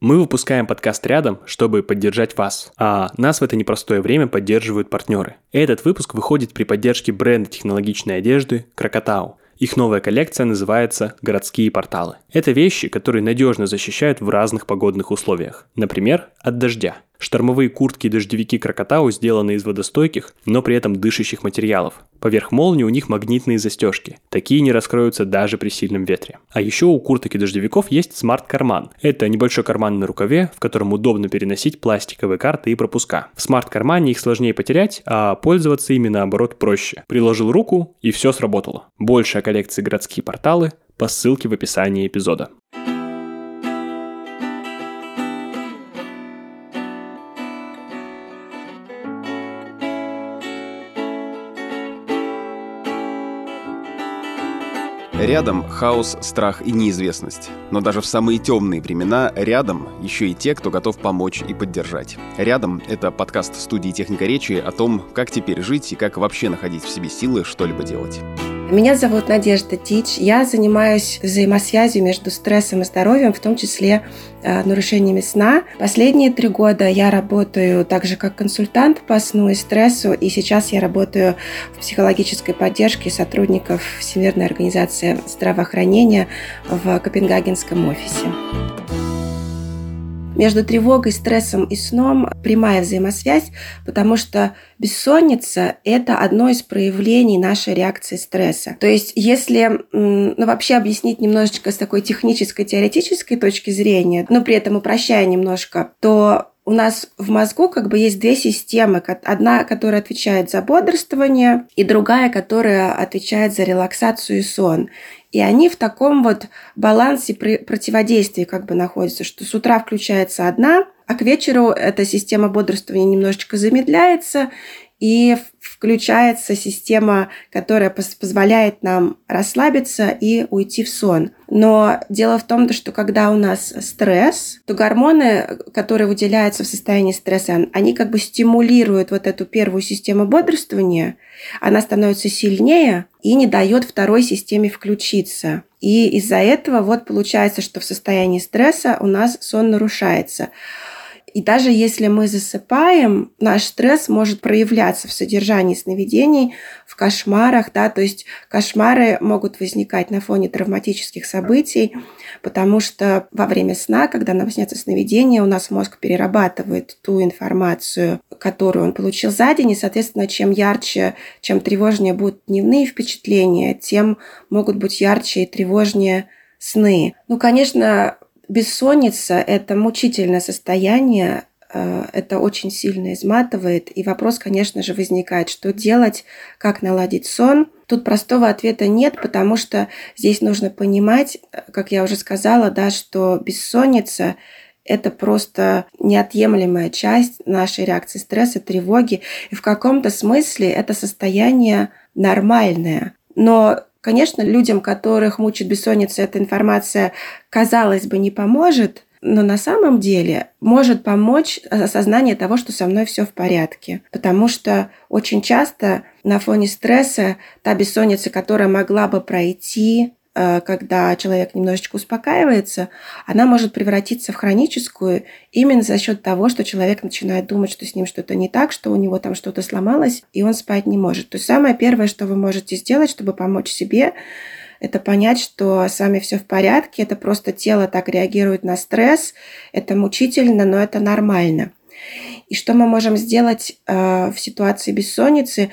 Мы выпускаем подкаст рядом, чтобы поддержать вас, а нас в это непростое время поддерживают партнеры. Этот выпуск выходит при поддержке бренда технологичной одежды Крокотау – их новая коллекция называется «Городские порталы». Это вещи, которые надежно защищают в разных погодных условиях. Например, от дождя. Штормовые куртки и дождевики Крокотау сделаны из водостойких, но при этом дышащих материалов. Поверх молнии у них магнитные застежки. Такие не раскроются даже при сильном ветре. А еще у курток и дождевиков есть смарт-карман. Это небольшой карман на рукаве, в котором удобно переносить пластиковые карты и пропуска. В смарт-кармане их сложнее потерять, а пользоваться ими наоборот проще. Приложил руку и все сработало. Больше о коллекции городские порталы по ссылке в описании эпизода. Рядом хаос, страх и неизвестность. Но даже в самые темные времена рядом еще и те, кто готов помочь и поддержать. Рядом — это подкаст студии «Техника речи» о том, как теперь жить и как вообще находить в себе силы что-либо делать. Меня зовут Надежда Тич. Я занимаюсь взаимосвязью между стрессом и здоровьем, в том числе э, нарушениями сна. Последние три года я работаю также как консультант по сну и стрессу, и сейчас я работаю в психологической поддержке сотрудников Всемирной организации здравоохранения в Копенгагенском офисе. Между тревогой, стрессом и сном прямая взаимосвязь, потому что бессонница – это одно из проявлений нашей реакции стресса. То есть, если ну, вообще объяснить немножечко с такой технической, теоретической точки зрения, но при этом упрощая немножко, то у нас в мозгу как бы есть две системы. Одна, которая отвечает за бодрствование, и другая, которая отвечает за релаксацию и сон. И они в таком вот балансе противодействия как бы находятся, что с утра включается одна, а к вечеру эта система бодрствования немножечко замедляется, и включается система, которая позволяет нам расслабиться и уйти в сон. Но дело в том, что когда у нас стресс, то гормоны, которые выделяются в состоянии стресса, они как бы стимулируют вот эту первую систему бодрствования, она становится сильнее и не дает второй системе включиться. И из-за этого вот получается, что в состоянии стресса у нас сон нарушается. И даже если мы засыпаем, наш стресс может проявляться в содержании сновидений, в кошмарах, да, то есть кошмары могут возникать на фоне травматических событий, потому что во время сна, когда нам снятся сновидения, у нас мозг перерабатывает ту информацию, которую он получил за день, и, соответственно, чем ярче, чем тревожнее будут дневные впечатления, тем могут быть ярче и тревожнее сны. Ну, конечно, Бессонница – это мучительное состояние, э, это очень сильно изматывает. И вопрос, конечно же, возникает, что делать, как наладить сон. Тут простого ответа нет, потому что здесь нужно понимать, как я уже сказала, да, что бессонница это просто неотъемлемая часть нашей реакции стресса, тревоги. И в каком-то смысле это состояние нормальное. Но Конечно, людям, которых мучит бессонница, эта информация, казалось бы, не поможет, но на самом деле может помочь осознание того, что со мной все в порядке. Потому что очень часто на фоне стресса та бессонница, которая могла бы пройти, когда человек немножечко успокаивается, она может превратиться в хроническую именно за счет того, что человек начинает думать, что с ним что-то не так, что у него там что-то сломалось, и он спать не может. То есть самое первое, что вы можете сделать, чтобы помочь себе, это понять, что с вами все в порядке, это просто тело так реагирует на стресс, это мучительно, но это нормально. И что мы можем сделать э, в ситуации бессонницы?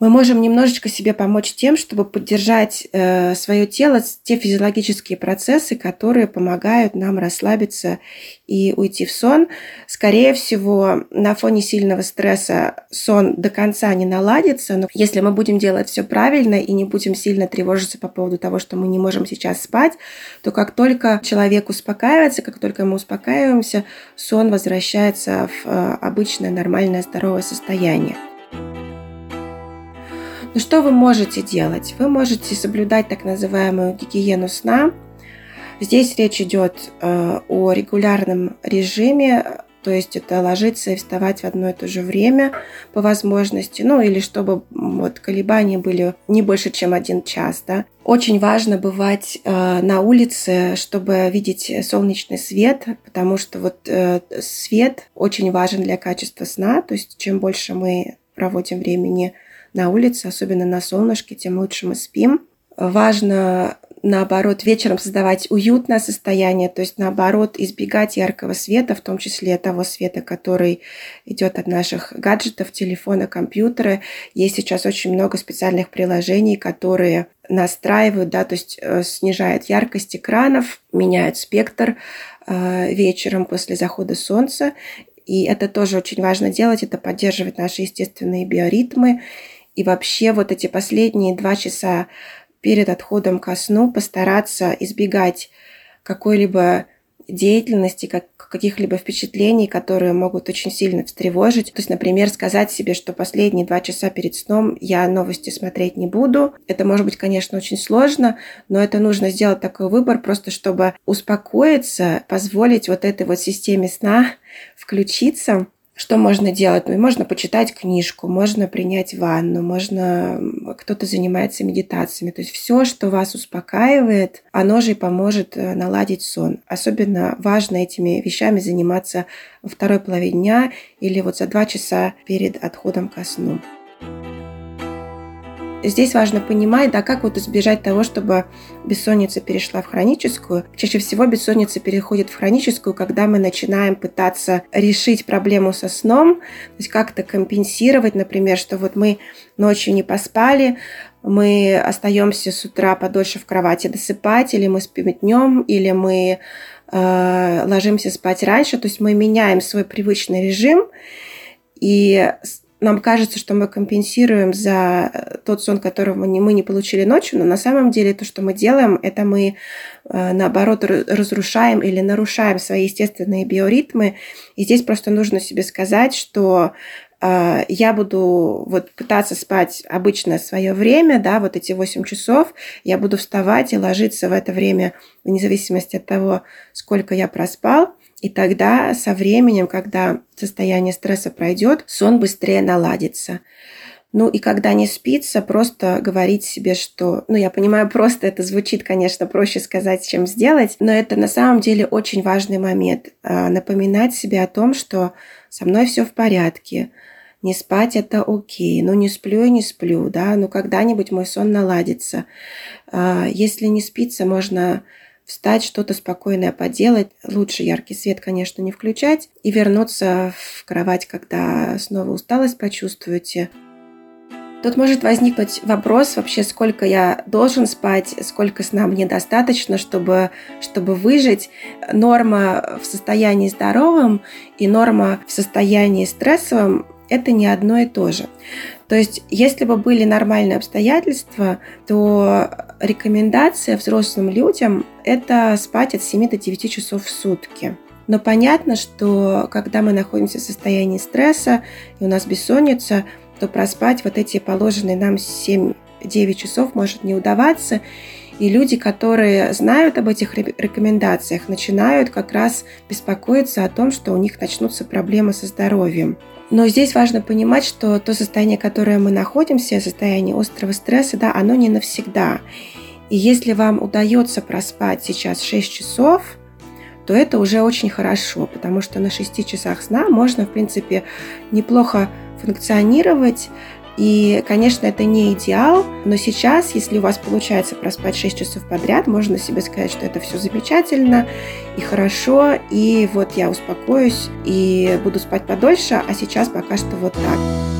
Мы можем немножечко себе помочь тем, чтобы поддержать э, свое тело, те физиологические процессы, которые помогают нам расслабиться и уйти в сон. Скорее всего, на фоне сильного стресса сон до конца не наладится, но если мы будем делать все правильно и не будем сильно тревожиться по поводу того, что мы не можем сейчас спать, то как только человек успокаивается, как только мы успокаиваемся, сон возвращается в э, обычное нормальное здоровое состояние. Но ну, что вы можете делать? Вы можете соблюдать так называемую гигиену сна. Здесь речь идет э, о регулярном режиме то есть это ложиться и вставать в одно и то же время по возможности, ну или чтобы вот колебания были не больше, чем один час, да. Очень важно бывать э, на улице, чтобы видеть солнечный свет, потому что вот э, свет очень важен для качества сна, то есть чем больше мы проводим времени на улице, особенно на солнышке, тем лучше мы спим. Важно наоборот, вечером создавать уютное состояние, то есть, наоборот, избегать яркого света, в том числе того света, который идет от наших гаджетов, телефона, компьютера. Есть сейчас очень много специальных приложений, которые настраивают, да, то есть э, снижают яркость экранов, меняют спектр э, вечером после захода солнца. И это тоже очень важно делать, это поддерживать наши естественные биоритмы. И вообще вот эти последние два часа перед отходом ко сну постараться избегать какой-либо деятельности, как, каких-либо впечатлений, которые могут очень сильно встревожить. То есть, например, сказать себе, что последние два часа перед сном я новости смотреть не буду. Это может быть, конечно, очень сложно, но это нужно сделать такой выбор, просто чтобы успокоиться, позволить вот этой вот системе сна включиться что можно делать? Ну, можно почитать книжку, можно принять ванну, можно кто-то занимается медитациями. То есть все, что вас успокаивает, оно же и поможет э, наладить сон. Особенно важно этими вещами заниматься во второй половине дня или вот за два часа перед отходом ко сну. Здесь важно понимать, да, как вот избежать того, чтобы бессонница перешла в хроническую. Чаще всего бессонница переходит в хроническую, когда мы начинаем пытаться решить проблему со сном, то есть как-то компенсировать, например, что вот мы ночью не поспали, мы остаемся с утра подольше в кровати досыпать, или мы спим днем, или мы э, ложимся спать раньше, то есть мы меняем свой привычный режим, и нам кажется, что мы компенсируем за э, тот сон, которого не, мы не получили ночью, но на самом деле то, что мы делаем, это мы э, наоборот разрушаем или нарушаем свои естественные биоритмы. И здесь просто нужно себе сказать, что э, я буду вот пытаться спать обычное свое время, да, вот эти 8 часов, я буду вставать и ложиться в это время вне зависимости от того, сколько я проспал. И тогда со временем, когда состояние стресса пройдет, сон быстрее наладится. Ну и когда не спится, просто говорить себе, что, ну я понимаю, просто это звучит, конечно, проще сказать, чем сделать, но это на самом деле очень важный момент. А, напоминать себе о том, что со мной все в порядке, не спать это окей, ну не сплю и не сплю, да, ну когда-нибудь мой сон наладится. А, если не спится, можно встать, что-то спокойное поделать. Лучше яркий свет, конечно, не включать. И вернуться в кровать, когда снова усталость почувствуете. Тут может возникнуть вопрос вообще, сколько я должен спать, сколько сна мне достаточно, чтобы, чтобы выжить. Норма в состоянии здоровом и норма в состоянии стрессовом – это не одно и то же. То есть, если бы были нормальные обстоятельства, то рекомендация взрослым людям – это спать от 7 до 9 часов в сутки. Но понятно, что когда мы находимся в состоянии стресса и у нас бессонница, то проспать вот эти положенные нам 7-9 часов может не удаваться. И люди, которые знают об этих рекомендациях, начинают как раз беспокоиться о том, что у них начнутся проблемы со здоровьем. Но здесь важно понимать, что то состояние, в котором мы находимся, состояние острого стресса, да, оно не навсегда. И если вам удается проспать сейчас 6 часов, то это уже очень хорошо, потому что на 6 часах сна можно, в принципе, неплохо функционировать, и, конечно, это не идеал, но сейчас, если у вас получается проспать 6 часов подряд, можно себе сказать, что это все замечательно и хорошо, и вот я успокоюсь и буду спать подольше, а сейчас пока что вот так.